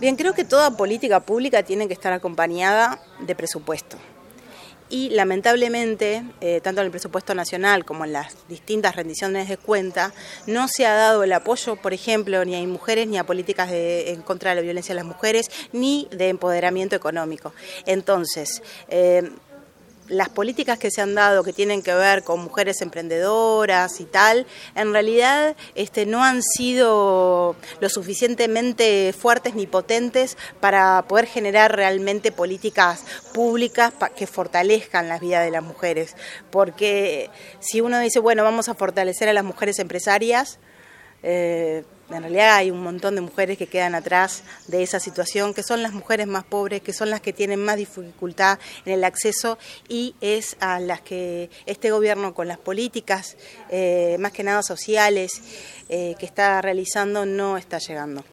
Bien, creo que toda política pública tiene que estar acompañada de presupuesto. Y lamentablemente, eh, tanto en el presupuesto nacional como en las distintas rendiciones de cuenta, no se ha dado el apoyo, por ejemplo, ni a mujeres, ni a políticas en contra de la violencia de las mujeres, ni de empoderamiento económico. Entonces, eh, las políticas que se han dado que tienen que ver con mujeres emprendedoras y tal, en realidad este, no han sido lo suficientemente fuertes ni potentes para poder generar realmente políticas públicas que fortalezcan la vida de las mujeres. Porque si uno dice, bueno, vamos a fortalecer a las mujeres empresarias, eh, en realidad hay un montón de mujeres que quedan atrás de esa situación, que son las mujeres más pobres, que son las que tienen más dificultad en el acceso y es a las que este gobierno con las políticas, eh, más que nada sociales, eh, que está realizando no está llegando.